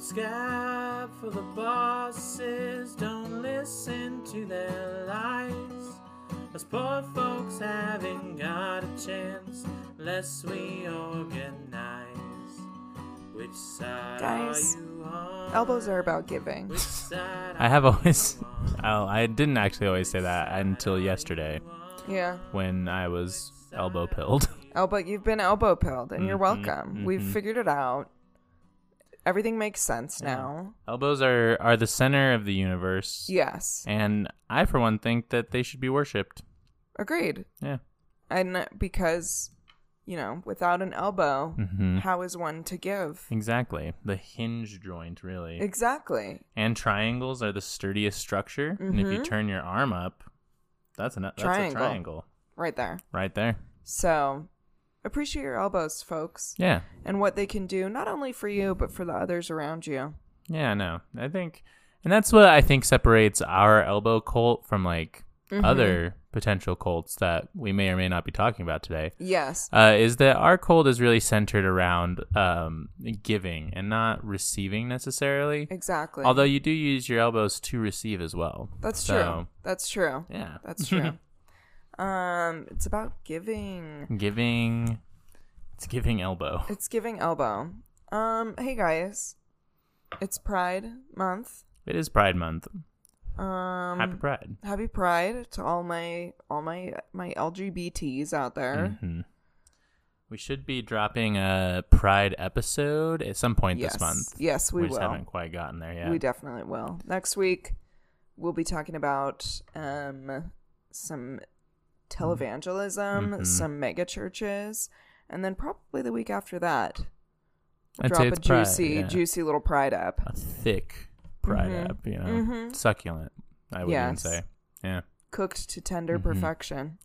scab for the bosses. Don't listen to their lies. Us poor folks haven't got a chance unless we organize. Which side Guys, are you on? Elbows are about giving. I have always. Oh, I didn't actually always say that until yesterday Yeah. when I was elbow pilled. Elbow, you've been elbow pilled, and you're Mhm, welcome. We've mhm. figured it out. Everything makes sense now. Elbows are are the center of the universe. Yes. And I, for one, think that they should be worshipped. Agreed. Yeah. And because, you know, without an elbow, hmm how is one to give? Exactly. The hinge joint, really. Exactly. and triangles are the sturdiest structure. And if you Mhm. turn your arm up, that's a that's Triangle. a triangle Right there. right there. So, appreciate your elbows, folks, Yeah. and what they can do, not only for you, but for the others around you. Yeah, no. I think and that's what I think separates our elbow cult from like Mhm. other potential cults that we may or may not be talking about today. Yes. Uh, is that our cult is really centered around um, giving and not receiving necessarily. Exactly. Although you do use your elbows to receive as well. That's So, true. That's true. Yeah. That's true. um, it's about giving. giving. It's giving elbow. It's giving elbow. Um, hey guys, it's Pride Month. It is Pride Month. Um, Happy Pride. happy Pride to all my all my my LGBTs out there. hmm We should be dropping a Pride episode at some point yes, this month. yes, we, we just will. haven't quite gotten there yet. We definitely will. Next week, we'll be talking about um some televangelism, Mhm. some mega churches, and then probably the week after that, I'd drop a Pride, juicy, yeah. juicy little Pride up. a thick Pride Mhm. app, you know, Mhm. succulent. I would even say, yeah, Cooked to tender Mhm. perfection.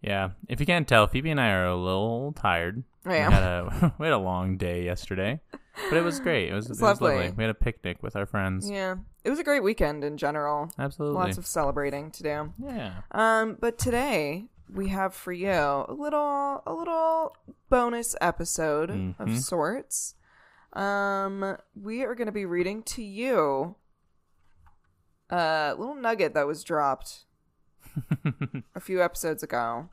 yeah. If you can't tell, Phoebe and I are a little tired. I We had a we had a long day yesterday, but it was great. It was, It's it was lovely. lovely. We had a picnic with our friends. Yeah, it was a great weekend in general. Absolutely. Lots of celebrating to do. yeah. Um, but today we have for you a little a little bonus episode of Mhm. sorts. Um, we are going to be reading to you a little nugget that was dropped a few episodes ago.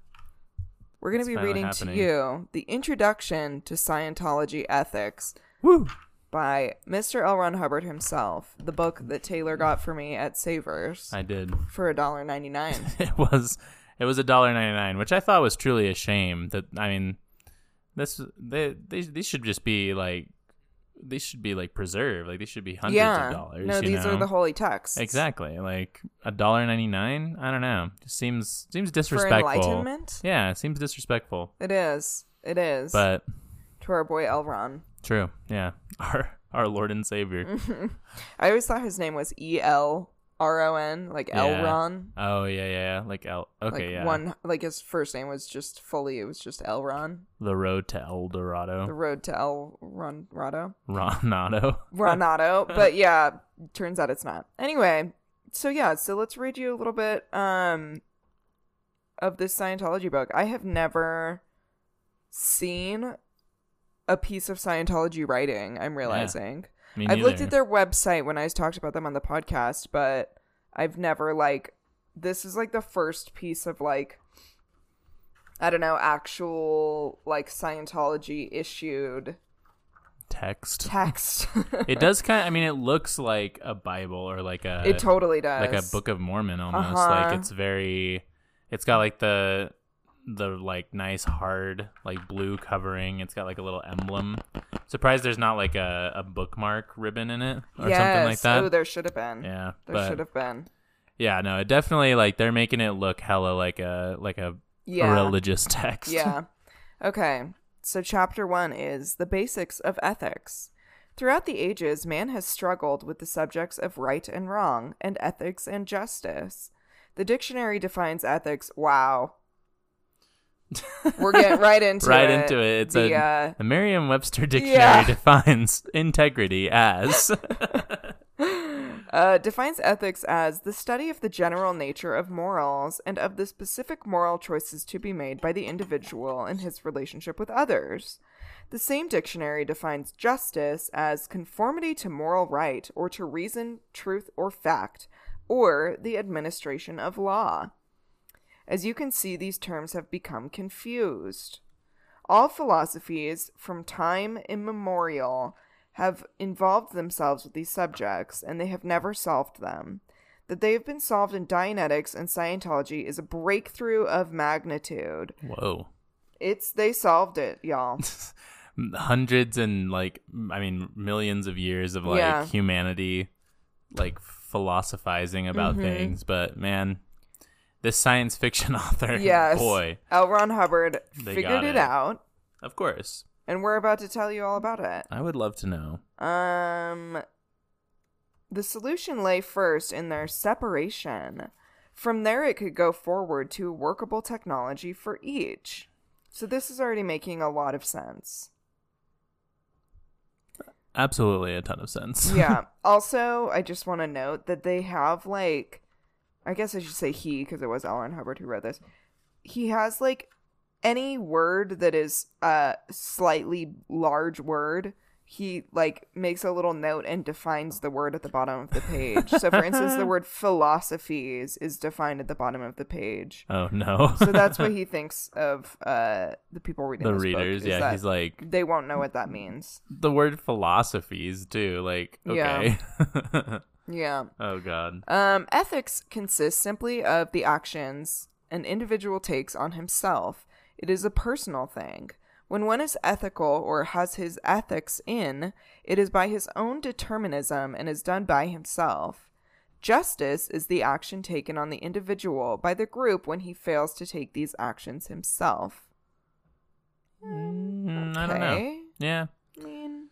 We're going to be reading happening. to you the Introduction to Scientology Ethics Woo. By Mr. L. Ron Hubbard himself, the book that Taylor got for me at Savers I did. for a dollar ninety nine. it was it was a dollar ninety nine, which I thought was truly a shame. That I mean, this they they these should just be like these should be like preserved. Like these should be hundreds yeah. of dollars. No, these know? are the holy texts. exactly like a dollar ninety nine. I don't know. Just seems seems For disrespectful. enlightenment? Yeah, it seems disrespectful. It is. It is. But to our boy Elron. True. Yeah, our our Lord and Savior. I always thought his name was E L R O N, like Yeah. Elron. Oh yeah, yeah, yeah. Like El. Okay, like yeah. one like his first name was just fully it was just Elron. The road to El Dorado. The road to Elron Rado. Ronado. Ronado. but yeah, turns out it's not. Anyway, so yeah, so let's read you a little bit um of this Scientology book. I have never seen a piece of Scientology writing, I'm realizing. Me I've looked at their website when I talked about them on the podcast, but I've never like this is like the first piece of like I don't know, actual like Scientology issued text. text. it does kind of i mean it looks like a bible or like a It totally does. like a book of mormon almost Uh-huh. like it's very it's got like the the like nice hard like blue covering it's got like a little emblem surprised there's not like a, a bookmark ribbon in it or yes. something like that Oh, there should have been. yeah There should have been. yeah no it definitely like they're making it look hella like a like a, a religious text Yeah. Okay. So, chapter one is the basics of ethics. Throughout the ages, man has struggled with the subjects of right and wrong and ethics and justice. The dictionary defines ethics. Wow. We're getting right into it. right it. into it it's the, a uh, the merriam-webster dictionary Yeah. defines integrity as uh, defines ethics as the study of the general nature of morals and of the specific moral choices to be made by the individual in his relationship with others. The same dictionary defines justice as conformity to moral right or to reason, truth, or fact, or the administration of law. As you can see, these terms have become confused. All philosophies from time immemorial have involved themselves with these subjects, and they have never solved them. That they have been solved in Dianetics and Scientology is a breakthrough of magnitude. Whoa. It's they solved it, y'all. Hundreds and like I mean millions of years of like Yeah. humanity like philosophizing about Mhm. things, but man, this science fiction author, Yes. boy, L. Ron Hubbard figured it it. out, of course. and we're about to tell you all about it. I would love to know. Um, the solution lay first in their separation. From there, it could go forward to workable technology for each. So this is already making a lot of sense. Absolutely a ton of sense. yeah. Also, I just want to note that they have like, I guess I should say he because it was L. Ron Hubbard who wrote this. He has like any word that is a slightly large word. He like makes a little note and defines the word at the bottom of the page. so, for instance, the word philosophies is defined at the bottom of the page. Oh no. So that's what he thinks of uh, the people reading the this book, readers, is yeah, he's like they won't know what that means. the word philosophies too. Like, okay. Yeah. oh god. Um, ethics consists simply of the actions an individual takes on himself. It is a personal thing. When one is ethical or has his ethics in, it is by his own determinism and is done by himself. Justice is the action taken on the individual by the group when he fails to take these actions himself. Mm, I don't know. Yeah. I mean,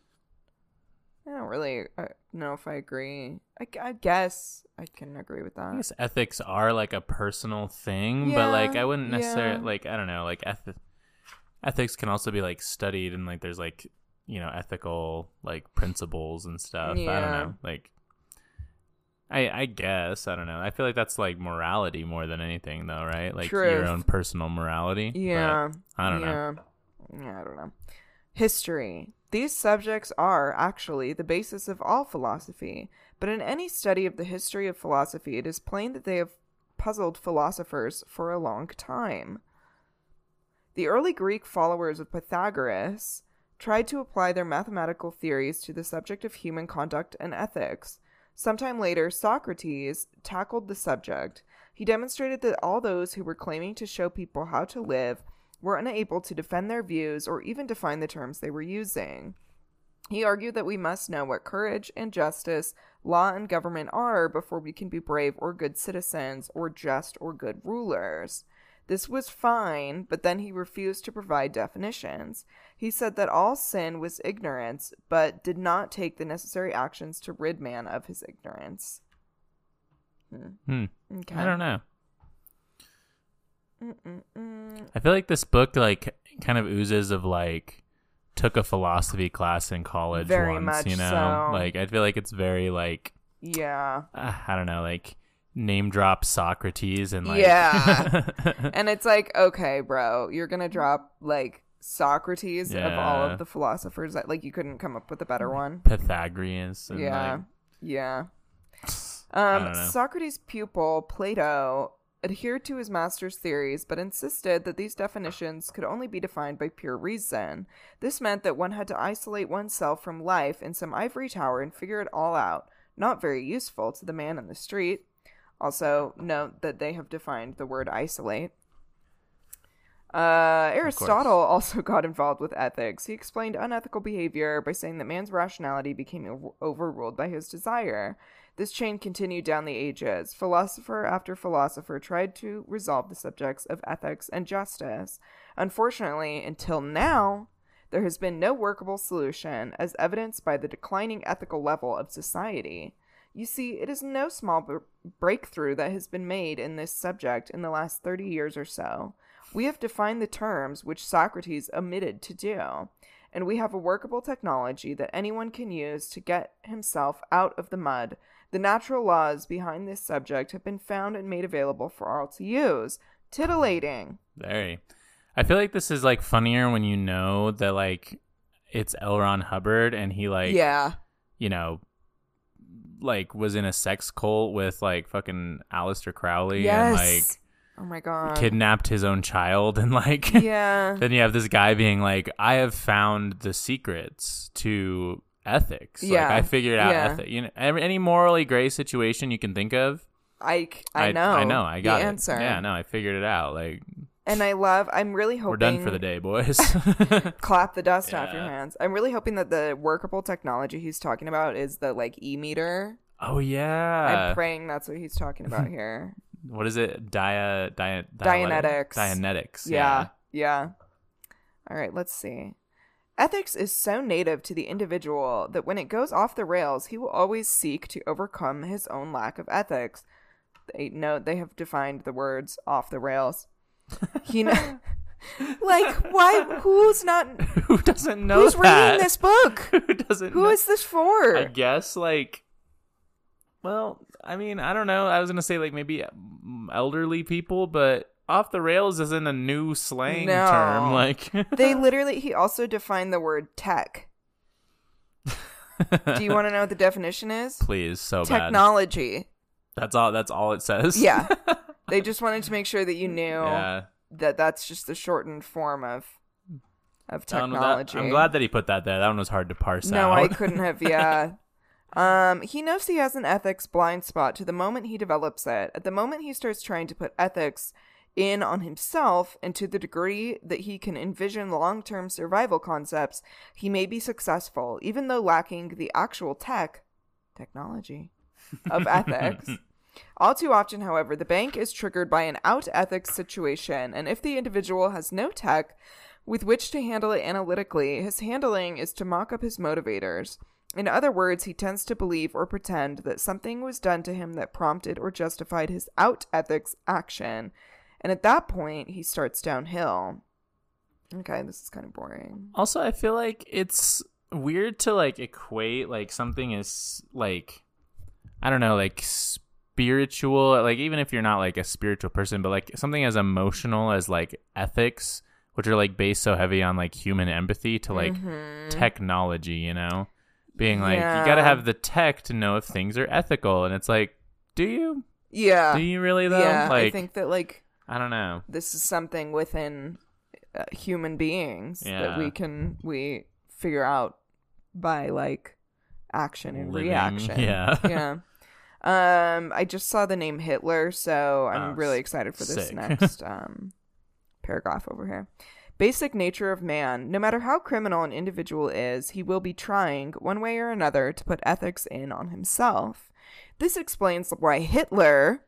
I don't really uh, know if I agree. I, I guess I can agree with that. I guess ethics are like a personal thing, but like I wouldn't necessarily yeah. like I don't know, like eth- ethics can also be like studied and like there's like you know ethical like principles and stuff. I don't know, like I I guess I don't know. I feel like that's like morality more than anything, though, right? Like your own personal morality. Yeah. I don't know. yeah. Yeah, I don't know. History. These subjects are actually the basis of all philosophy, but in any study of the history of philosophy, it is plain that they have puzzled philosophers for a long time. The early Greek followers of Pythagoras tried to apply their mathematical theories to the subject of human conduct and ethics. Sometime later, Socrates tackled the subject. He demonstrated that all those who were claiming to show people how to live were unable to defend their views or even define the terms they were using. He argued that we must know what courage and justice, law and government are before we can be brave or good citizens or just or good rulers. This was fine, but then he refused to provide definitions. He said that all sin was ignorance, but did not take the necessary actions to rid man of his ignorance. Hmm. Okay. I don't know. Mm-mm-mm. I feel like this book like kind of oozes of like took a philosophy class in college Very once, much you know? so. Like I feel like it's very like Yeah. uh, I don't know, like name drop Socrates and like Yeah. And it's like, okay, bro, you're gonna drop like Socrates of all of the philosophers that like you couldn't come up with a better one. Pythagoreans and yeah. like yeah. Um. Socrates' pupil, Plato, adhered to his master's theories but insisted that these definitions could only be defined by pure reason. This meant that one had to isolate oneself from life in some ivory tower and figure it all out. Not very useful to the man in the street. Also, note that they have defined the word isolate. Uh, Aristotle also got involved with ethics. He explained unethical behavior by saying that man's rationality became overruled by his desire. This chain continued down the ages. Philosopher after philosopher tried to resolve the subjects of ethics and justice. Unfortunately, until now, there has been no workable solution, as evidenced by the declining ethical level of society. You see, it is no small br- breakthrough that has been made in this subject in the last 30 years or so. We have defined the terms which Socrates omitted to do, and we have a workable technology that anyone can use to get himself out of the mud. The natural laws behind this subject have been found and made available for all to use. Titillating. very I feel like this is like funnier when you know that like it's L. Ron Hubbard, and he like yeah. you know like was in a sex cult with like fucking Aleister Crowley and like oh my god. kidnapped his own child and like Yeah. then you have this guy being like i have found the secrets to ethics like Yeah, i figured out yeah. ethics you know every, any morally gray situation you can think of I I know. i know i got the it answer. yeah no i figured it out like And I love. I'm really hoping we're done for the day boys Clap the dust off your hands. I'm really hoping that the workable technology he's talking about is the like e meter. oh yeah I'm praying that's what he's talking about here. what is it dia dia Dianetics. dianetics yeah. Yeah. All right, let's see. Ethics is so native to the individual that when it goes off the rails, he will always seek to overcome his own lack of ethics. They note they have defined the words off the rails. He kn- like why who's not who doesn't know who's that? reading this book? who doesn't Who know? is this for? I guess like well, I mean, I don't know. I was going to say like maybe um, elderly people, but off the rails isn't a new slang No. term like they literally he also defined the word tech. Do you want to know what the definition is? Please, so bad. Technology. That's all that's all it says. Yeah. They just wanted to make sure that you knew yeah. that that's just the shortened form of of that- technology. I'm glad that he put that there. That one was hard to parse No, out. I couldn't have. Yeah. Um, he knows he has an ethics blind spot to the moment he develops it. At the moment he starts trying to put ethics in on himself, and to the degree that he can envision long term survival concepts, he may be successful, even though lacking the actual tech, technology, of ethics. All too often, however, the bank is triggered by an out ethics situation, and if the individual has no tech with which to handle it analytically, his handling is to mock up his motivators. In other words, he tends to believe or pretend that something was done to him that prompted or justified his out ethics action, and at that point, he starts downhill. Okay, this is kind of boring. Also, I feel like it's weird to like equate like something is like I don't know, like spiritual, like even if you're not like a spiritual person, but like something as emotional as like ethics, which are like based so heavy on like human empathy to like mm-hmm. technology, you know? Being like you got to have the tech to know if things are ethical and it's like do you? Yeah. Do you really though? yeah, like I think that, like, I don't know. this is something within uh, human beings that we can we figure out by like action and Living, reaction. yeah. yeah. Um, I just saw the name Hitler, so I'm Oh, really excited for this sick. next um paragraph over here. Basic nature of man. No matter how criminal an individual is, he will be trying, one way or another, to put ethics in on himself. This explains why Hitler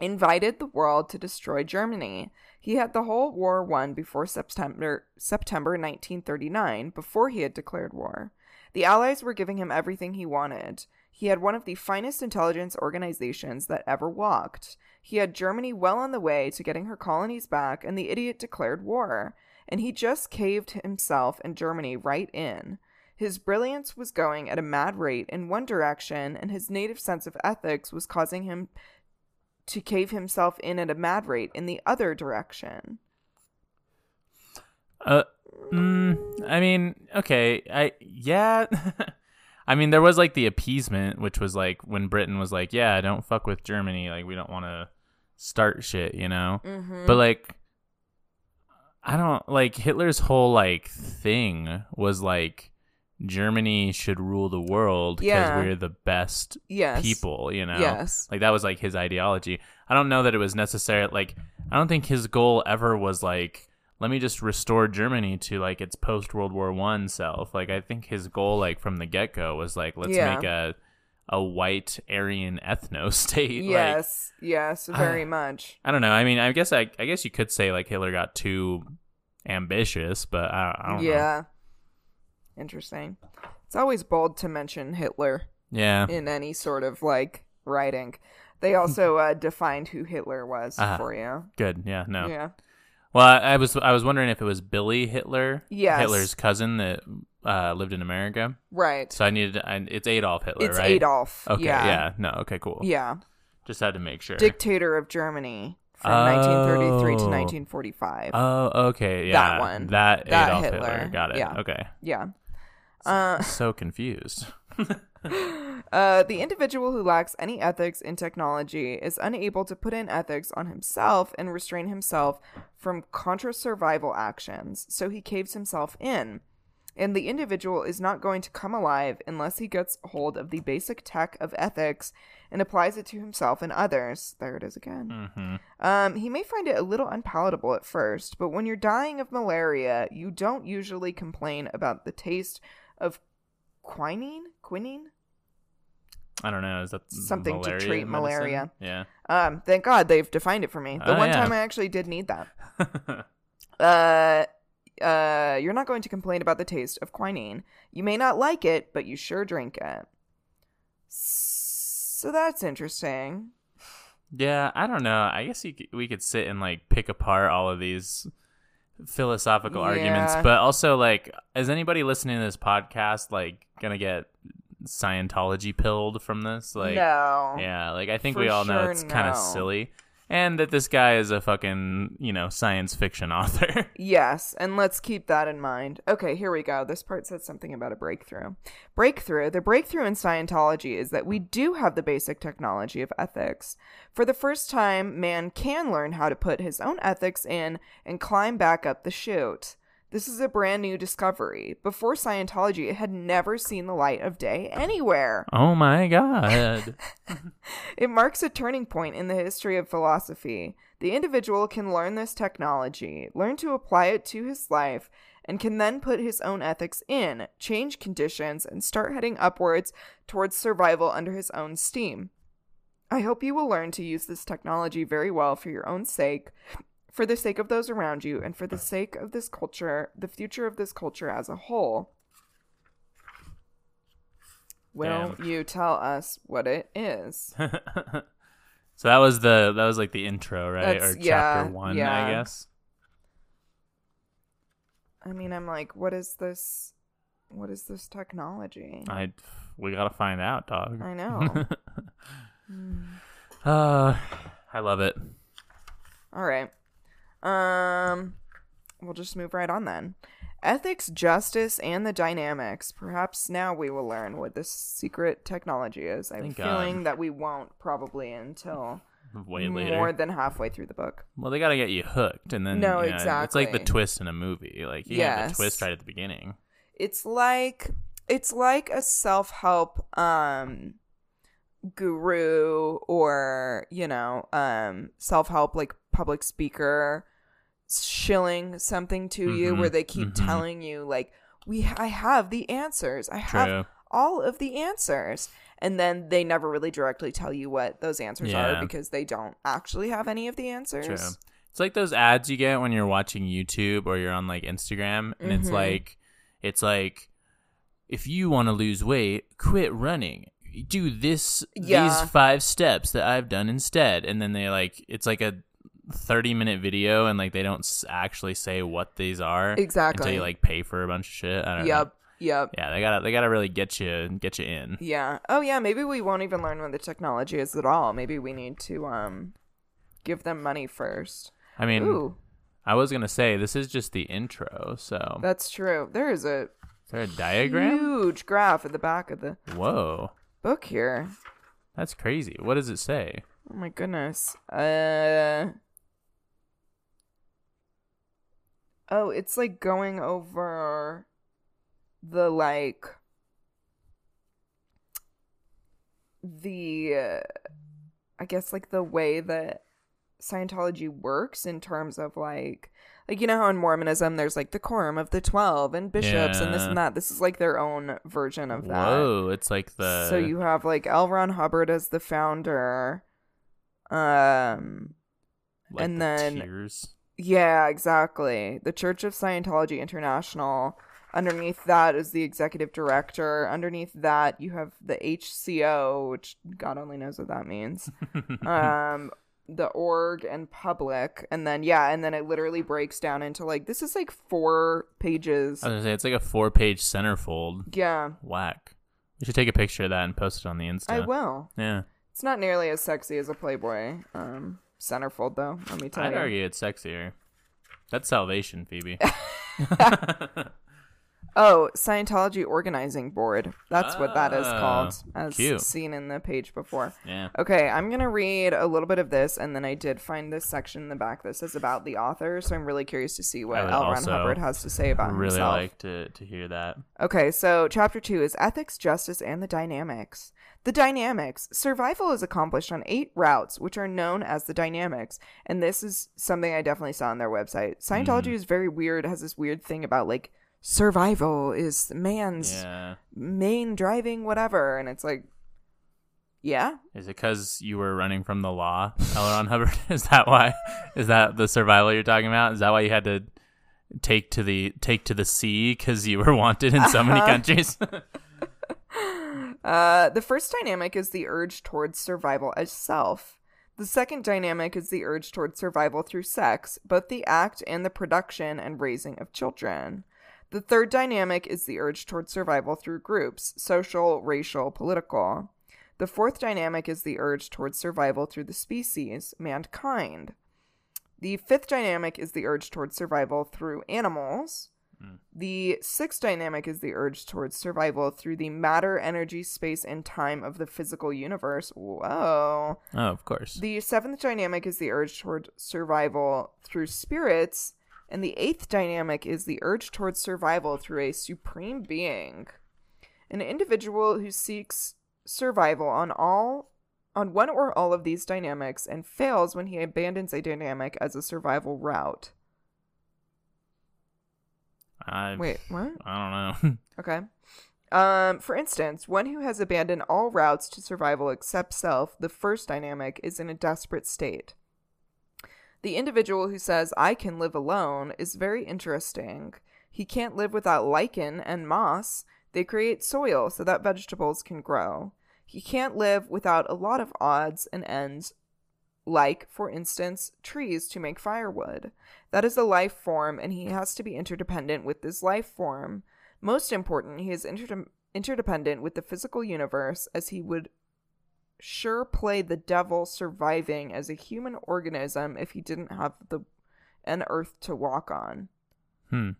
invited the world to destroy Germany. He had the whole war won before September September 1939, before he had declared war. The Allies were giving him everything he wanted. He had one of the finest intelligence organizations that ever walked. He had Germany well on the way to getting her colonies back, and the idiot declared war. And he just caved himself and Germany right in. His brilliance was going at a mad rate in one direction, and his native sense of ethics was causing him to cave himself in at a mad rate in the other direction. Uh, mm, I mean, okay, I yeah. I mean, there was like the appeasement, which was like when Britain was like, "Yeah, don't fuck with Germany. Like, we don't want to start shit," you know. Mm-hmm. But like, I don't like Hitler's whole like thing was like Germany should rule the world because Yeah. we're the best yes. people, you know. Yes. Like that was like his ideology. I don't know that it was necessary. Like I don't think his goal ever was like let me just restore Germany to like its post World War One self. Like I think his goal like from the get go was like let's Yeah. make a a white Aryan ethno state. Like, Yes. yes. Very much. I don't know. I mean, I guess I I guess you could say like Hitler got too ambitious, but I, I don't know. Yeah. Interesting. It's always bold to mention Hitler Yeah. in any sort of like writing. They also uh, defined who Hitler was Uh-huh. for you. Good. Yeah. No. Yeah. Well, I, I was I was wondering if it was Billy Hitler, Yes. Hitler's cousin that uh, lived in America. Right. So I needed. I, it's Adolf Hitler, it's right? Adolf. Okay. Yeah. Yeah. No. Okay. Cool. Yeah. Just had to make sure. Dictator of Germany from 1933 to Oh. 1945. Oh, okay, yeah, That one. that, That Adolf Hitler, Hitler. Got it. yeah. Okay, yeah. Uh, so confused. Uh, the individual who lacks any ethics in technology is unable to put in ethics on himself and restrain himself from contra survival actions, so he caves himself in. And the individual is not going to come alive unless he gets hold of the basic tech of ethics and applies it to himself and others. There it is again. hmm Um, he may find it a little unpalatable at first, but when you're dying of malaria, you don't usually complain about the taste of quinine. Quinine? I don't know. Is that Something to treat medicine? malaria. Yeah. Um, thank God they've defined it for me. The Oh, one yeah. time I actually did need that. Uh, uh, you're not going to complain about the taste of quinine. You may not like it, but you sure drink it. So that's interesting. yeah, I don't know. I guess you could, we could sit and like pick apart all of these philosophical arguments, but also like, is anybody listening to this podcast like gonna get Scientology pilled from this? Like, no. Yeah, like I think we all know sure, it's kind of silly, and that this guy is a fucking you know science fiction author. Yes, and let's keep that in mind. Okay, here we go. This part says something about a breakthrough. Breakthrough. The breakthrough in Scientology is that we do have the basic technology of ethics. For the first time, man can learn how to put his own ethics in and climb back up the chute. This is a brand new discovery. Before Scientology, it had never seen the light of day anywhere. oh my god! It marks a turning point in the history of philosophy. The individual can learn this technology, learn to apply it to his life, and can then put his own ethics in, change conditions, and start heading upwards towards survival under his own steam. I hope you will learn to use this technology very well for your own sake, for the sake of those around you, and for the sake of this culture, the future of this culture as a whole. Will Damn. you tell us what it is? so that was the that was like the intro, right, That's- or yeah, chapter one, yeah. I guess. I mean, I'm like, what is this? What is this technology? I we gotta find out, dog. I know. Uh, I love it. All right. Um, we'll just move right on then. Ethics, justice, and the dynamics. Perhaps now we will learn what this secret technology is. I'm a Thank God. feeling that we won't probably until Way later. more than halfway through the book. well, they gotta get you hooked, and then No, you know, It's like the twist in a movie. Like you have Yes. the twist right at the beginning. It's like it's like a self-help um guru or, you know, um self-help like public speaker shilling something to you Mhm, where they keep mhm. telling you like we I have the answers. I have True. all of the answers. And then they never really directly tell you what those answers Yeah. are because they don't actually have any of the answers. True. It's like those ads you get when you're watching YouTube or you're on like Instagram, and it's Mhm. like, it's like, if you want to lose weight, quit running. Do this Yeah. these five steps that I've done instead, and then they like it's like a thirty minute video, and like they don't actually say what these are Exactly. until you like pay for a bunch of shit. I don't know. Yep. Yep. Yeah, they gotta they gotta really get you get you in. Yeah. Oh yeah, maybe we won't even learn what the technology is at all. Maybe we need to um give them money first. I mean, Ooh, I was gonna say this is just the intro, so that's true. There is a is there a diagram? huge graph at the back of the Whoa, book here. that's crazy. What does it say? Oh my goodness. Uh Oh, it's like going over the like the uh, I guess like the way that Scientology works in terms of like like you know how in Mormonism there's like the quorum of the 12 and bishops and this and that. This is like their own version of that. Whoa, it's like the So you have like L. Ron Hubbard as the founder. Um like and the then- tiers. Yeah, exactly. The Church of Scientology International. Underneath that is the executive director. Underneath that you have the HCO, which God only knows what that means. um the org and public and then yeah and then it literally breaks down into like this is like four pages I was gonna say it's like a four page centerfold. yeah Whack. You should take a picture of that and post it on the Insta. i will Yeah. It's not nearly as sexy as a Playboy. Um, centerfold, though. Let me tell you. I'd argue it's sexier. That's salvation, Phoebe. Oh, Scientology Organizing Board. That's what that is Ah, called, as cute. seen in the page before. yeah. Okay, I'm gonna read a little bit of this, and then I did find this section in the back that says about the author. So I'm really curious to see what I would L. Ron also Hubbard has to say about him. I'd really himself. like to, to hear that. Okay, so chapter two is ethics, justice, and the dynamics. The dynamics. Survival is accomplished on eight routes, which are known as the dynamics. And this is something I definitely saw on their website. Scientology is very weird, has this weird thing about like survival is man's Yeah. main driving whatever. And it's like, yeah, Is it because you were running from the law, L. Ron Hubbard? Is that why? Is that the survival you're talking about? Is that why you had to take to the take to the sea because you were wanted in so many countries? Uh, the first dynamic is the urge towards survival as self. The second dynamic is the urge towards survival through sex, both the act and the production and raising of children. The third dynamic is the urge towards survival through groups, social, racial, political. The fourth dynamic is the urge towards survival through the species, mankind. The fifth dynamic is the urge towards survival through animals. Hmm. The sixth dynamic is the urge towards survival through the matter, energy, space, and time of the physical universe. Whoa. oh, of course. The seventh dynamic is the urge toward survival through spirits. And the eighth dynamic is the urge towards survival through a supreme being. An individual who seeks survival on all on one or all of these dynamics and fails when he abandons a dynamic as a survival route. I, Wait, what? I don't know. Okay. Um, for instance, one who has abandoned all routes to survival except self, the first dynamic, is in a desperate state. The individual who says, I can live alone, is very interesting. He can't live without lichen and moss. They create soil so that vegetables can grow. He can't live without a lot of odds and ends, like, for instance, trees to make firewood. That is a life form, and he has to be interdependent with this life form. Most important, he is inter- interdependent with the physical universe as he would sure play the devil surviving as a human organism if he didn't have the an earth to walk on. hmm.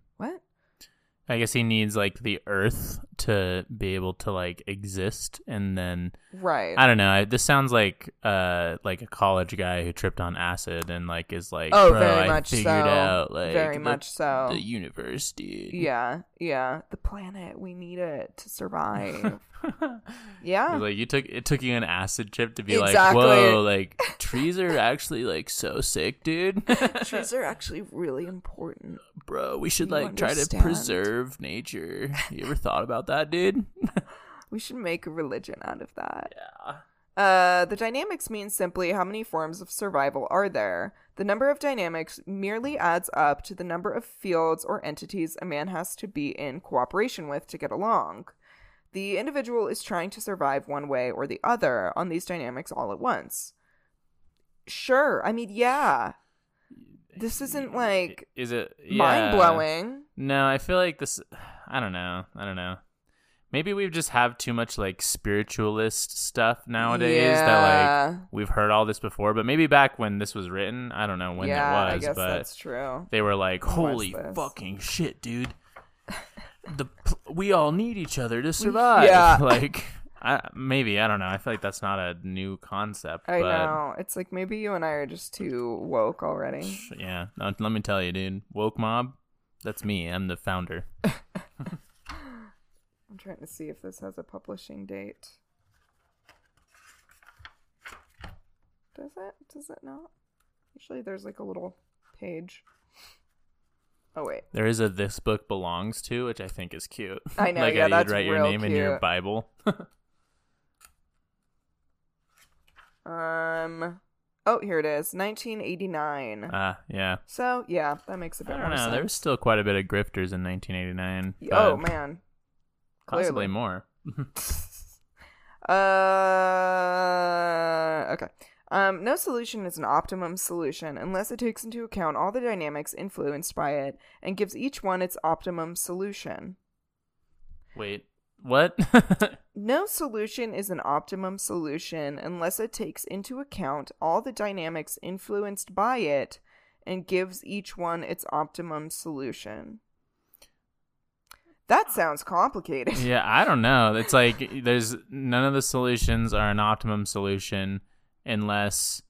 I guess he needs like the earth to be able to like exist, and then Right. I don't know. I, this sounds like uh like a college guy who tripped on acid and like is like, oh, bro, very I much figured so. out like very the, much so. the universe, dude. yeah, yeah. The planet, we need it to survive. yeah. Like you took it took you an acid trip to be Exactly. like, whoa, like trees are actually like so sick, dude. Trees are actually really important. Bro, we should You like try to understand? preserve nature. You ever thought about that, dude? We should make a religion out of that. yeah. Uh, the dynamics means simply how many forms of survival are there. The number of dynamics merely adds up to the number of fields or entities a man has to be in cooperation with to get along. The individual is trying to survive one way or the other on these dynamics all at once. Sure, I mean, yeah. This isn't like Is it yeah. mind blowing. No, I feel like this. I don't know. I don't know. Maybe we just have too much like spiritualist stuff nowadays that like we've heard all this before. But maybe back when this was written, I don't know when yeah, it I was, guess but that's true. they were like, "Holy fucking shit, dude! the we all need each other to survive." yeah. like I, maybe I don't know. I feel like that's not a new concept. I but know. It's like maybe you and I are just too woke already. Yeah, no, let me tell you, dude. Woke mob. That's me. I'm the founder. I'm trying to see if this has a publishing date. Does it? Does it not? Usually there's like a little page. Oh wait. There is a this book belongs to, which I think is cute. I know, like yeah, that's you'd write your name in your. Bible. Um Oh, here it is. 1989. Ah, yeah. so, yeah, that makes a bit I more don't know. sense. There was still quite a bit of grifters in 1989. oh, man. possibly clearly. more. Uh, okay. Um, no solution is an optimum solution unless it takes into account all the dynamics influenced by it and gives each one its optimum solution. Wait, what? No solution is an optimum solution unless it takes into account all the dynamics influenced by it and gives each one its optimum solution. That sounds complicated. yeah, I don't know. It's like there's none of the solutions are an optimum solution unless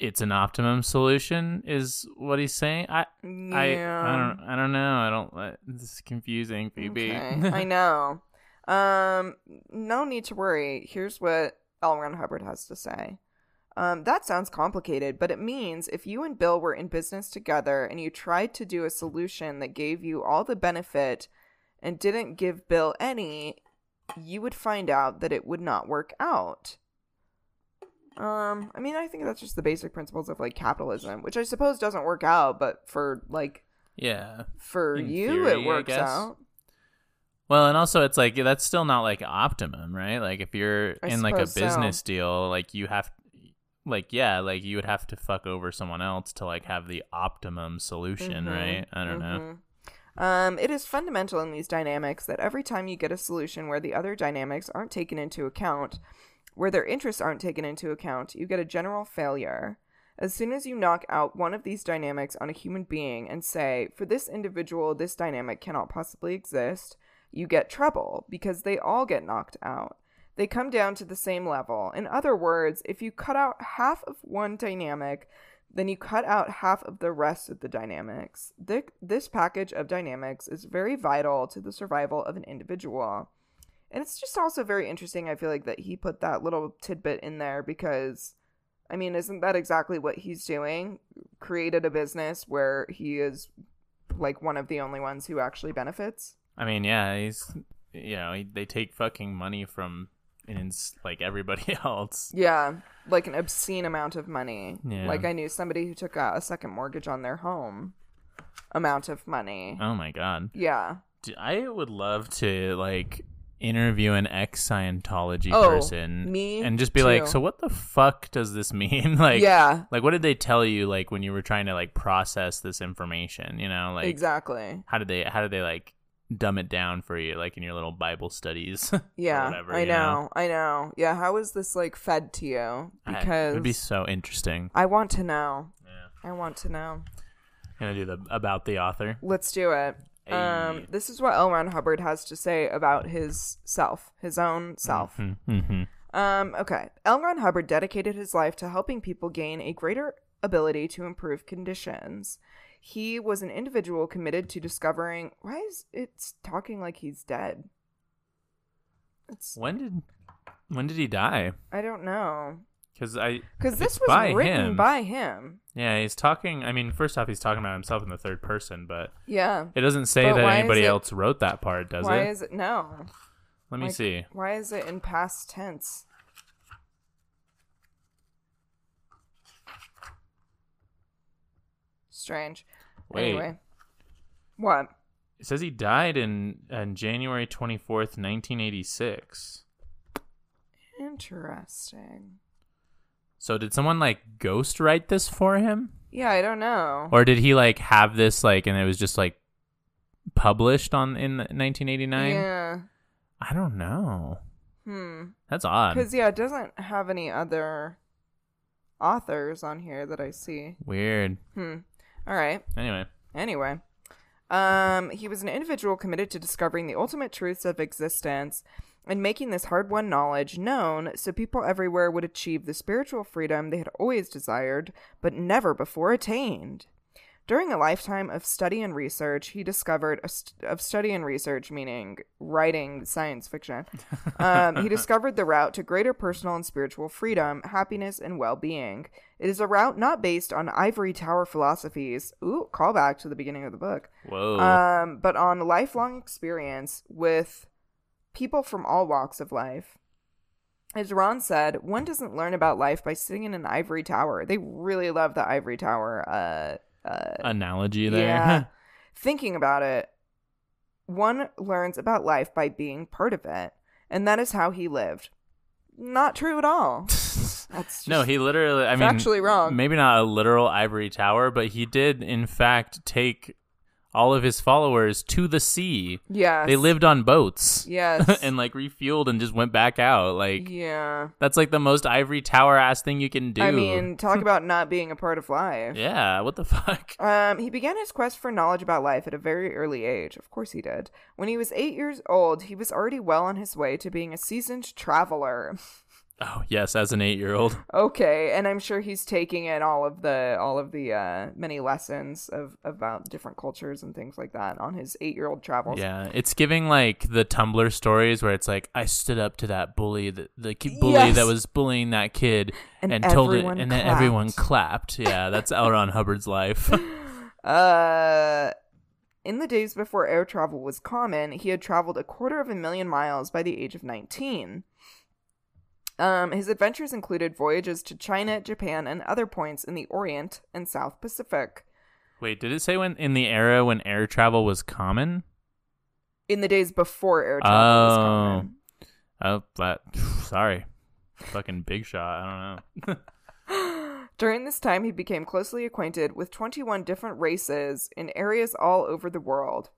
it's an optimum solution is what he's saying. I I I don't I don't know. I don't uh, this is confusing, Phoebe. Okay, I know. Um, no need to worry. Here's what L. Ron Hubbard has to say. Um, that sounds complicated, but it means if you and Bill were in business together and you tried to do a solution that gave you all the benefit and didn't give Bill any, you would find out that it would not work out. Um, I mean, I think that's just the basic principles of like capitalism, which I suppose doesn't work out, but for like yeah. for In you, theory, it works out. Well, and also it's like that's still not like optimum, right? Like if you're I in like a suppose so. business deal, like you have like yeah, like you would have to fuck over someone else to like have the optimum solution, Mhm, right? I don't know. mhm. Um, it is fundamental in these dynamics that every time you get a solution where the other dynamics aren't taken into account, where their interests aren't taken into account, you get a general failure. As soon as you knock out one of these dynamics on a human being and say, for this individual, this dynamic cannot possibly exist, you get trouble because they all get knocked out. They come down to the same level. In other words, if you cut out half of one dynamic, then you cut out half of the rest of the dynamics. This package of dynamics is very vital to the survival of an individual. And it's just also very interesting, I feel like, that he put that little tidbit in there because, I mean, isn't that exactly what he's doing? Created a business where he is like one of the only ones who actually benefits? I mean, yeah, he's you know, he, they take fucking money from ins like everybody else. Yeah, like an obscene amount of money. Yeah. Like I knew somebody who took out a second mortgage on their home amount of money. Oh my god. Yeah. I would love to like interview an ex Scientology Oh, person me and just be like, "So what the fuck does this mean?" like yeah, like what did they tell you like when you were trying to like process this information, you know? Like exactly. how did they how did they like dumb it down for you like in your little Bible studies? Yeah, whatever, I you know, I know. Yeah, how is this like fed to you? Because it would be so interesting. I want to know. Yeah. I want to know. Gonna do the about the author. Let's do it. Um, this is what L. Ron Hubbard has to say about his self, his own self. Mm-hmm. Um, okay. L. Ron Hubbard dedicated his life to helping people gain a greater ability to improve conditions. He was an individual committed to discovering. Why is it talking like he's dead? It's. When did when did he die? I don't know. Because I Because this was by written him. by him. yeah he's talking. I mean, first off, he's talking about himself in the third person, but Yeah. it doesn't say But that anybody it- else wrote that part, does it? why is it no? Let me like- see. Why is it in past tense? Strange. Wait. Anyway. What? It says he died in, in January twenty fourth, nineteen eighty six. Interesting. So did someone like ghost write this for him, Yeah, I don't know. or did he like have this like and it was just like published on in nineteen eighty nine? Yeah. I don't know. Hmm. That's odd. Because yeah, it doesn't have any other authors on here that I see. Weird. Hmm. All right. Anyway, Anyway, um, he was an individual committed to discovering the ultimate truths of existence and making this hard won knowledge known so people everywhere would achieve the spiritual freedom they had always desired but never before attained. During a lifetime of study and research, he discovered a st- of study and research, meaning writing science fiction. Um, he discovered the route to greater personal and spiritual freedom, happiness, and well-being. It is a route not based on ivory tower philosophies. Ooh, callback to the beginning of the book. whoa. Um, but on lifelong experience with people from all walks of life. As Ron said, one doesn't learn about life by sitting in an ivory tower. They really love the ivory tower. Uh, uh, Analogy there. yeah. Thinking about it, one learns about life by being part of it, and that is how he lived. Not true at all. That's no, he literally. I mean, actually wrong. maybe not a literal ivory tower, but he did in fact take all of his followers to the sea. Yeah. They lived on boats. Yes. and like refueled and just went back out. Like yeah. that's like the most ivory tower ass thing you can do. I mean, talk about not being a part of life. yeah, what the fuck? Um, he began his quest for knowledge about life at a very early age. Of course he did. When he was eight years old, he was already well on his way to being a seasoned traveler. Oh, yes, as an 8-year-old. Okay, and I'm sure he's taking in all of the all of the uh, many lessons of about different cultures and things like that on his eight year old travels. Yeah, it's giving like the Tumblr stories where it's like I stood up to that bully, the, the bully Yes. that was bullying that kid, And and, told it, and then everyone clapped. clapped. Yeah, that's L. Ron Hubbard's life. Uh, in the days before air travel was common, he had traveled a quarter of a million miles by the age of 19. Um, his adventures included voyages to China, Japan, and other points in the Orient and South Pacific. Wait, did it say when in the era when air travel was common? In the days before air travel was Oh. common. Oh, that sorry, fucking big shot. I don't know. During this time, he became closely acquainted with 21 different races in areas all over the world.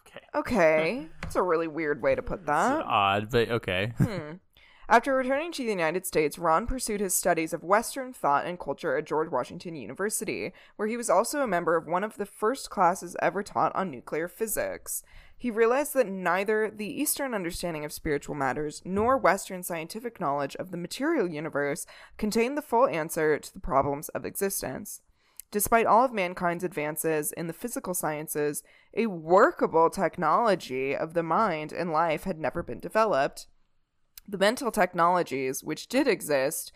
okay, Okay, that's a really weird way to put it's that. odd, but okay. Hmm. After returning to the United States, Ron pursued his studies of Western thought and culture at George Washington University, where he was also a member of one of the first classes ever taught on nuclear physics. He realized that neither the Eastern understanding of spiritual matters nor Western scientific knowledge of the material universe contained the full answer to the problems of existence. Despite all of mankind's advances in the physical sciences, a workable technology of the mind and life had never been developed. The mental technologies, which did exist,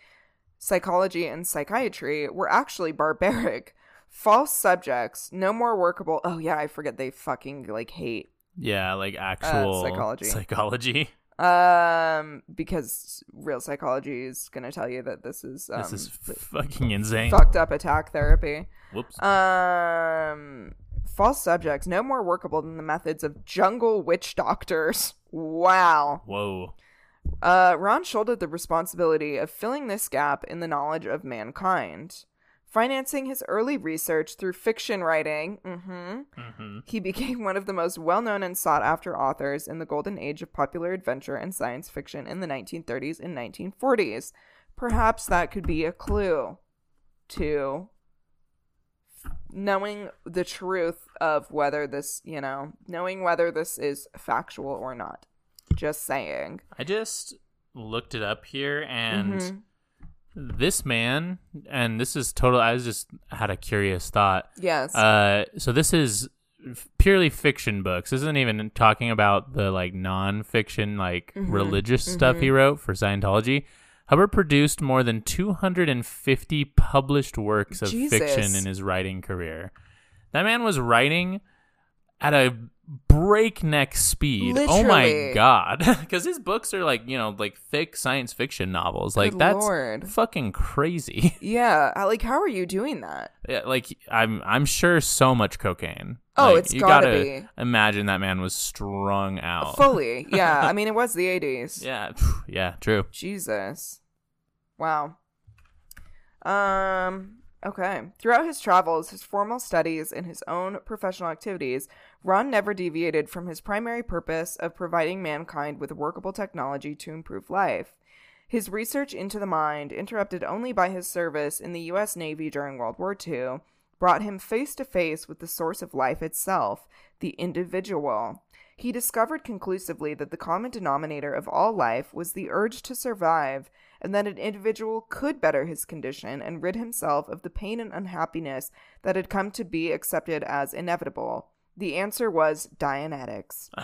psychology and psychiatry, were actually barbaric. False subjects, no more workable. Oh, yeah, I forget they fucking like hate. Yeah, like actual psychology. Psychology. Um, because real psychology is gonna tell you that this is um, this is fucking insane. fucked up attack therapy. Whoops. Um, false subjects, no more workable than the methods of jungle witch doctors. Wow. Whoa. Uh, Ron shouldered the responsibility of filling this gap in the knowledge of mankind. Financing his early research through fiction writing, hmm hmm he became one of the most well known and sought after authors in the golden age of popular adventure and science fiction in the 1930s and 1940s. Perhaps that could be a clue to knowing the truth of whether this, you know, knowing whether this is factual or not. Just saying. I just looked it up here, and Mhm. this man, and this is total. I just had a curious thought. Yes. Uh, so this is purely fiction books. This isn't even talking about the like non-fiction, like Mhm, religious stuff he wrote for Scientology. Hubbard produced more than 250 published works of fiction in his writing career. That man was writing at a breakneck speed. Oh my god. Cuz his books are like, you know, like thick science fiction novels. Like Good that's Lord. fucking crazy. yeah. Like, how are you doing that? Yeah, like I'm I'm sure so much cocaine. Oh, Like, it's you gotta gotta be. imagine that man was strung out. Fully. Yeah. I mean, it was the 80s. yeah, yeah, true. Jesus. Wow. Um okay. Throughout his travels, his formal studies, and his own professional activities, Ron never deviated from his primary purpose of providing mankind with workable technology to improve life. His research into the mind, interrupted only by his service in the US Navy during World War II, brought him face to face with the source of life itself, the individual. He discovered conclusively that the common denominator of all life was the urge to survive, and that an individual could better his condition and rid himself of the pain and unhappiness that had come to be accepted as inevitable. The answer was Dianetics. of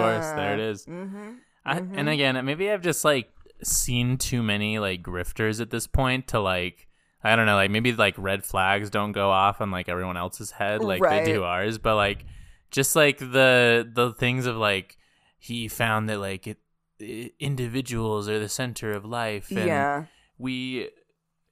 course, there it is. Mm-hmm. I, and again, maybe I've just like seen too many like grifters at this point to like I don't know, like maybe like red flags don't go off on like everyone else's head like Right. they do ours, but like just like the the things of like he found that like it, individuals are the center of life and Yeah. we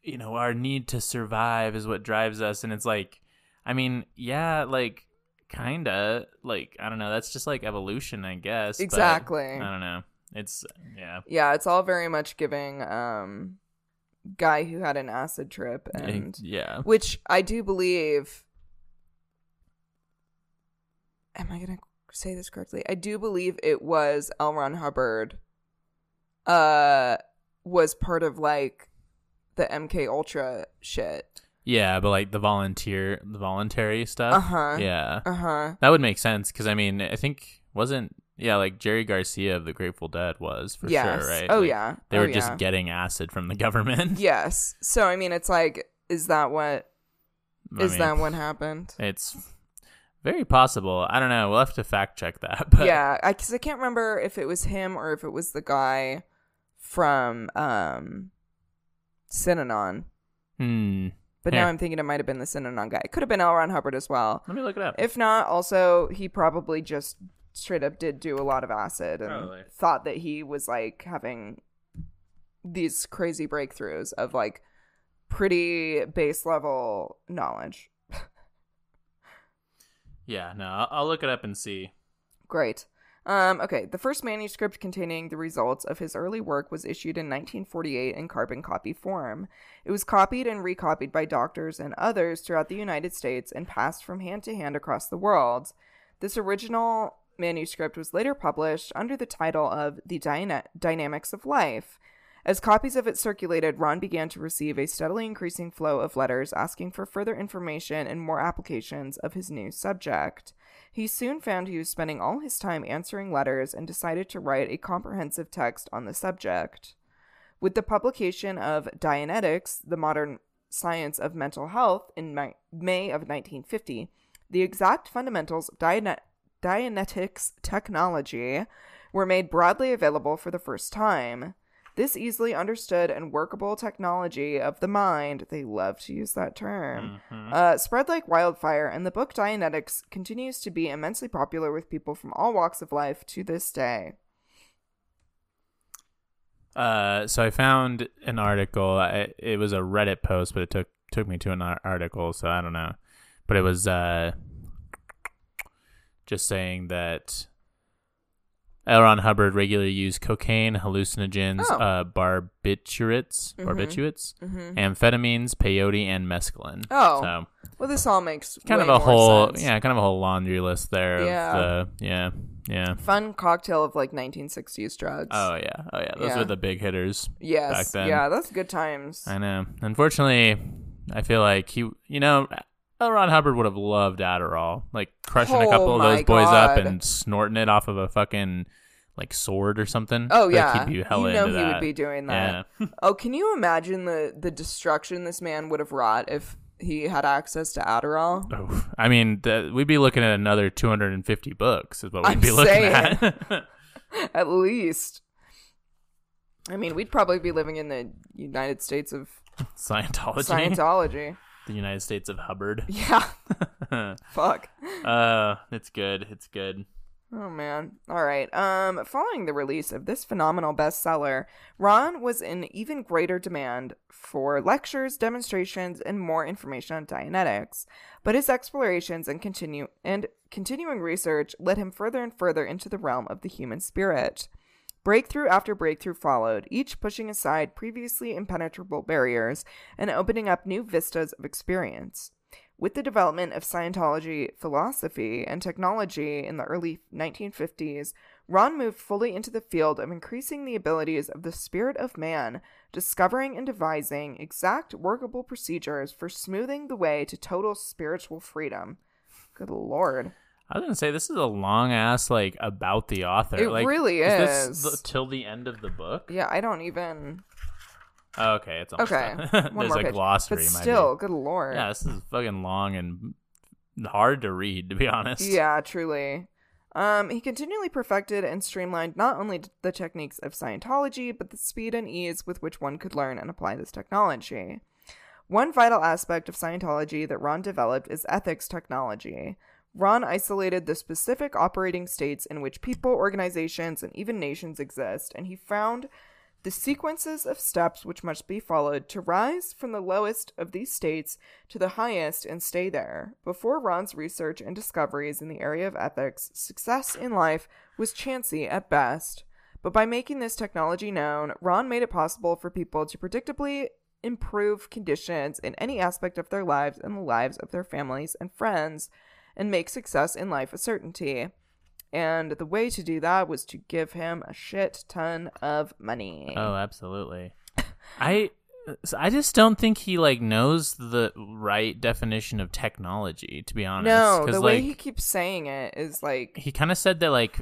you know our need to survive is what drives us and it's like i mean yeah like kinda like i don't know that's just like evolution i guess but Exactly. i don't know it's yeah Yeah, it's all very much giving um guy who had an acid trip and yeah which I do believe am I gonna say this correctly? I do believe it was L. Ron Hubbard. Uh, was part of like the MK Ultra shit. Yeah, but like the volunteer, the voluntary stuff. Uh-huh. Yeah, Uh huh. that would make sense because I mean, I think wasn't yeah like Jerry Garcia of the Grateful Dead was for yes. sure, right? Oh Like, yeah. They Oh, were just yeah. getting acid from the government. Yes. So I mean, it's like, is that what I is mean, that what happened? It's very possible. I don't know. We'll have to fact check that. But yeah, I because I can't remember if it was him or if it was the guy from um Synanon. Hmm. But Here. now I'm thinking it might have been the Synanon guy. It could have been L. Ron Hubbard as well. Let me look it up. If not, also he probably just straight up did do a lot of acid and Probably. thought that he was like having these crazy breakthroughs of like pretty base level knowledge. Yeah, no, I'll, look it up and see. Great. Um, okay, the first manuscript containing the results of his early work was issued in 1948 in carbon copy form. It was copied and recopied by doctors and others throughout the United States and passed from hand to hand across the world. This original manuscript was later published under the title of The Dyna- Dynamics of Life. As copies of it circulated, Ron began to receive a steadily increasing flow of letters asking for further information and more applications of his new subject. He soon found he was spending all his time answering letters and decided to write a comprehensive text on the subject. With the publication of Dianetics, the modern science of mental health, in May of 1950, the exact fundamentals of Dianet- Dianetics technology were made broadly available for the first time. This easily understood and workable technology of the mind, they love to use that term, Mhm. uh, spread like wildfire, and the book Dianetics continues to be immensely popular with people from all walks of life to this day. Uh, so I found an article. I, it was a Reddit post, but it took took me to an article, so I don't know. But it was uh, just saying that L. Ron Hubbard regularly used cocaine, hallucinogens, Oh. uh, barbiturates, Mhm. barbiturates, Mm-hmm. amphetamines, peyote, and mescaline. Oh, So well, this all makes kind of a whole, sense. yeah, kind of a whole laundry list there. Yeah. Of the, yeah, yeah. fun cocktail of like 1960s drugs. Oh yeah, oh yeah. Those Yeah. were the big hitters. yes, back then. yeah, that's good times. I know. Unfortunately, I feel like he, you know, L. Ron Hubbard would have loved Adderall, like crushing a Oh couple of those boys up and snorting it off of a fucking like sword or something. Oh Like, yeah, he'd be you know he that. would be doing that. Yeah. Oh, can you imagine the the destruction this man would have wrought if he had access to Adderall? Oh, I mean, we'd be looking at another 250 books, is what we'd I'm be looking saying. at. At least. I mean, we'd probably be living in the United States of Scientology, Scientology. The United States of Hubbard. Yeah. Fuck. uh, it's good. It's good. Oh man. All right. Um following the release of this phenomenal bestseller, Ron was in even greater demand for lectures, demonstrations, and more information on Dianetics. But his explorations and continue and continuing research led him further and further into the realm of the human spirit. Breakthrough after breakthrough followed, each pushing aside previously impenetrable barriers and opening up new vistas of experience. With the development of Scientology philosophy and technology in the early 1950s, Ron moved fully into the field of increasing the abilities of the spirit of man, discovering and devising exact workable procedures for smoothing the way to total spiritual freedom. Good lord. I was gonna say this is a long ass like about the author. It like, really this is. the- till the end of the book. Yeah, I don't even. Oh, okay, it's almost Okay. done. There's a page. glossary. But be. still, good lord. yeah, this is fucking long and hard to read, to be honest. Yeah, truly. Um, he continually perfected and streamlined not only the techniques of Scientology, but the speed and ease with which one could learn and apply this technology. One vital aspect of Scientology that Ron developed is ethics technology. Ron isolated the specific operating states in which people, organizations, and even nations exist, and he found the sequences of steps which must be followed to rise from the lowest of these states to the highest and stay there. Before Ron's research and discoveries in the area of ethics, success in life was chancy at best. But by making this technology known, Ron made it possible for people to predictably improve conditions in any aspect of their lives and the lives of their families and friends. And make success in life a certainty. And the way to do that was to give him a shit ton of money. Oh, absolutely. I I just don't think he like knows the right definition of technology. To be honest, no, the way like, he keeps saying it is like he kind of said that like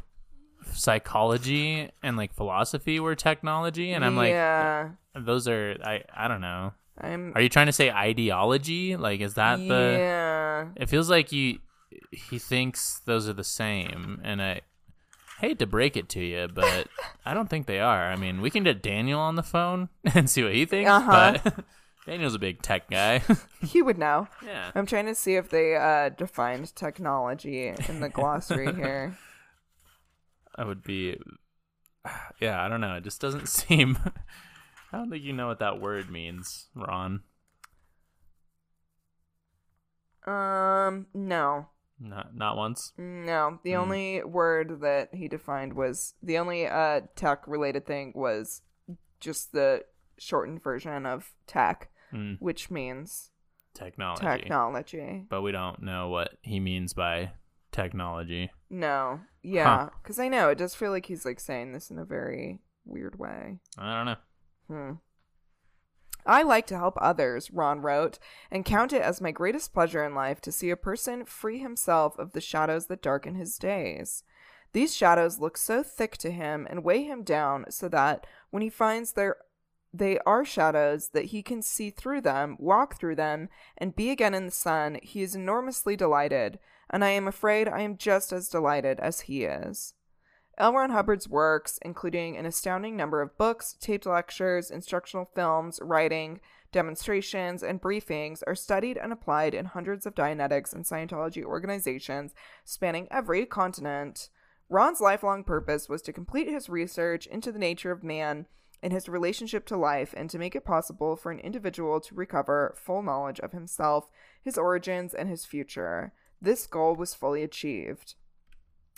psychology and like philosophy were technology, and I'm like, yeah, those are I I don't know. I'm Are you trying to say ideology? Like, is that the? yeah. It feels like you he thinks those are the same, and I hate to break it to you, but I don't think they are. I mean, we can get Daniel on the phone and see what he thinks, Uh-huh. but Daniel's a big tech guy. He would know. yeah. I'm trying to see if they uh, defined technology in the glossary here. I would be Yeah, I don't know. It just doesn't seem I don't think you know what that word means, Ron. Um, no, Not not once. no. The Hmm. only word that he defined was the only uh tech related thing was just the shortened version of tech, Mm, which means technology. technology. But we don't know what he means by technology. No, yeah, because I know it does feel like he's like saying this in a very weird way. I don't know. Hmm. I like to help others, Ron wrote, and count it as my greatest pleasure in life to see a person free himself of the shadows that darken his days. These shadows look so thick to him and weigh him down so that when he finds there they are shadows that he can see through them, walk through them, and be again in the sun, he is enormously delighted, and I am afraid I am just as delighted as he is. L. Ron Hubbard's works, including an astounding number of books, taped lectures, instructional films, writing, demonstrations, and briefings, are studied and applied in hundreds of Dianetics and Scientology organizations spanning every continent. Ron's lifelong purpose was to complete his research into the nature of man and his relationship to life and to make it possible for an individual to recover full knowledge of himself, his origins, and his future. This goal was fully achieved.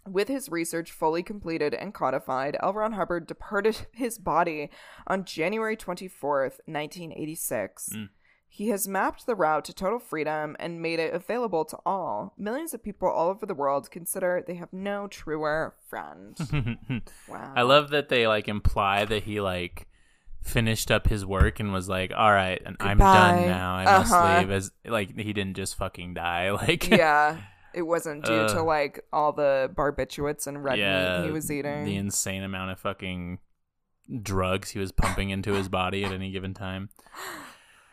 With his research fully completed and codified, L. Ron Hubbard departed his body on January 24th, 1986. Mm. He has mapped the route to total freedom and made it available to all. Millions of people all over the world consider they have no truer friend. Wow. I love that they like imply that he like finished up his work and was like, "All right, and I'm done now. I must Uh-huh. leave." As like he didn't just fucking die. Like yeah, it wasn't due to like all the barbiturates and red yeah, meat he was eating. the insane amount of fucking drugs he was pumping into his body at any given time.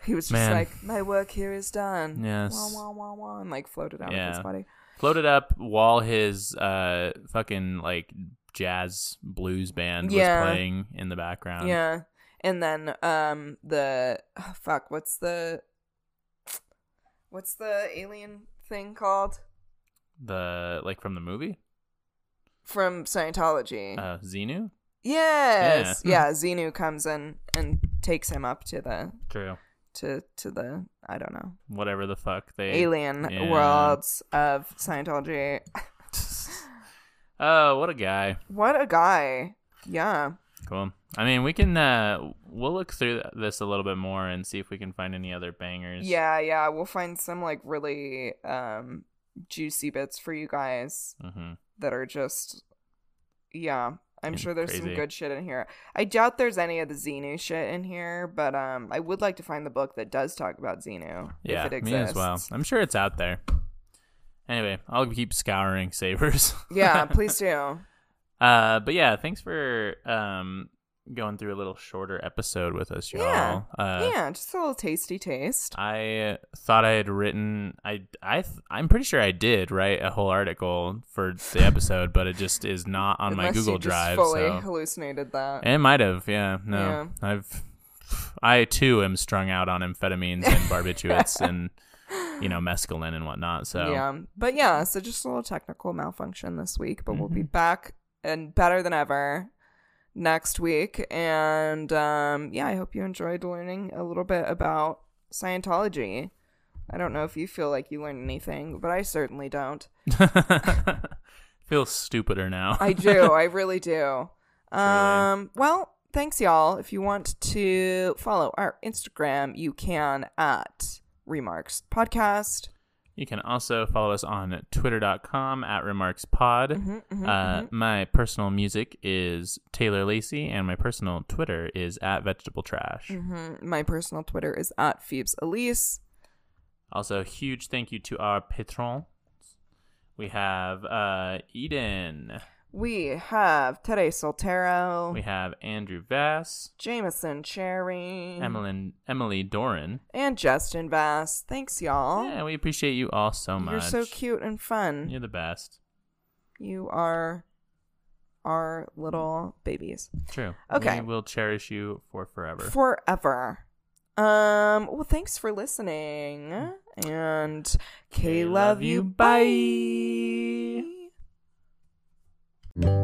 he was just Man. like, "My work here is done." Yes. Wah, wah, wah, wah, and like floated out of his body. Floated up while his uh fucking like jazz blues band Yeah. was playing in the background. yeah, and then um the oh, fuck, what's the what's the alien thing called The like from the movie, from Scientology? uh Xenu. yes, Yeah. yeah. Xenu comes in and takes him up to the True. to to the I don't know Whatever the fuck they alien yeah. worlds of Scientology. oh, what a guy. What a guy! Yeah, Cool. I mean, we can uh we'll look through this a little bit more and see if we can find any other bangers. yeah, yeah. We'll find some like really um juicy bits for you guys hmm that are just yeah. I'm sure there's some good shit in here. I doubt there's any of the Xenu shit in here, but um, I would like to find the book that does talk about Xenu Yeah, if it me as well. I'm sure it's out there. Anyway, I'll keep scouring savers. Yeah, please do. Uh, but yeah, thanks for um going through a little shorter episode with us, y'all. Yeah. Uh, yeah, just a little tasty taste. I thought I had written I I th- I'm pretty sure I did write a whole article for the episode, but it just is not on my Google Drive. fully so hallucinated that. it might have, yeah. No, Yeah. I've I too am strung out on amphetamines and barbiturates and you know mescaline and whatnot. So Yeah. But yeah, so just a little technical malfunction this week, but we'll be Mhm. back and better than ever next week. And um, yeah, I hope you enjoyed learning a little bit about Scientology. I don't know if you feel like you learned anything, but I certainly don't. feel stupider now. I do. I really do. Um, well, thanks, y'all. If you want to follow our Instagram, you can at Remarks Podcast. You can also follow us on twitter.com at remarkspod. Mhm, mhm, Uh, mhm. my personal music is Tayler Lacey, and my personal Twitter is at vegetable trash. Mhm. My personal Twitter is at Phoebes Elise. Also, huge thank you to our patrons. We have uh, Eden. We have Tere Soltero, We have Andrew Vass, Jameson Cherry, Emily, Emily Doran. and Justin Vass. Thanks, y'all. Yeah, we appreciate you all so much. You're so cute and fun. You're the best. You are our little babies. True. Okay. We will cherish you for forever. Forever. Um, well, thanks for listening. And K love you. you. Bye.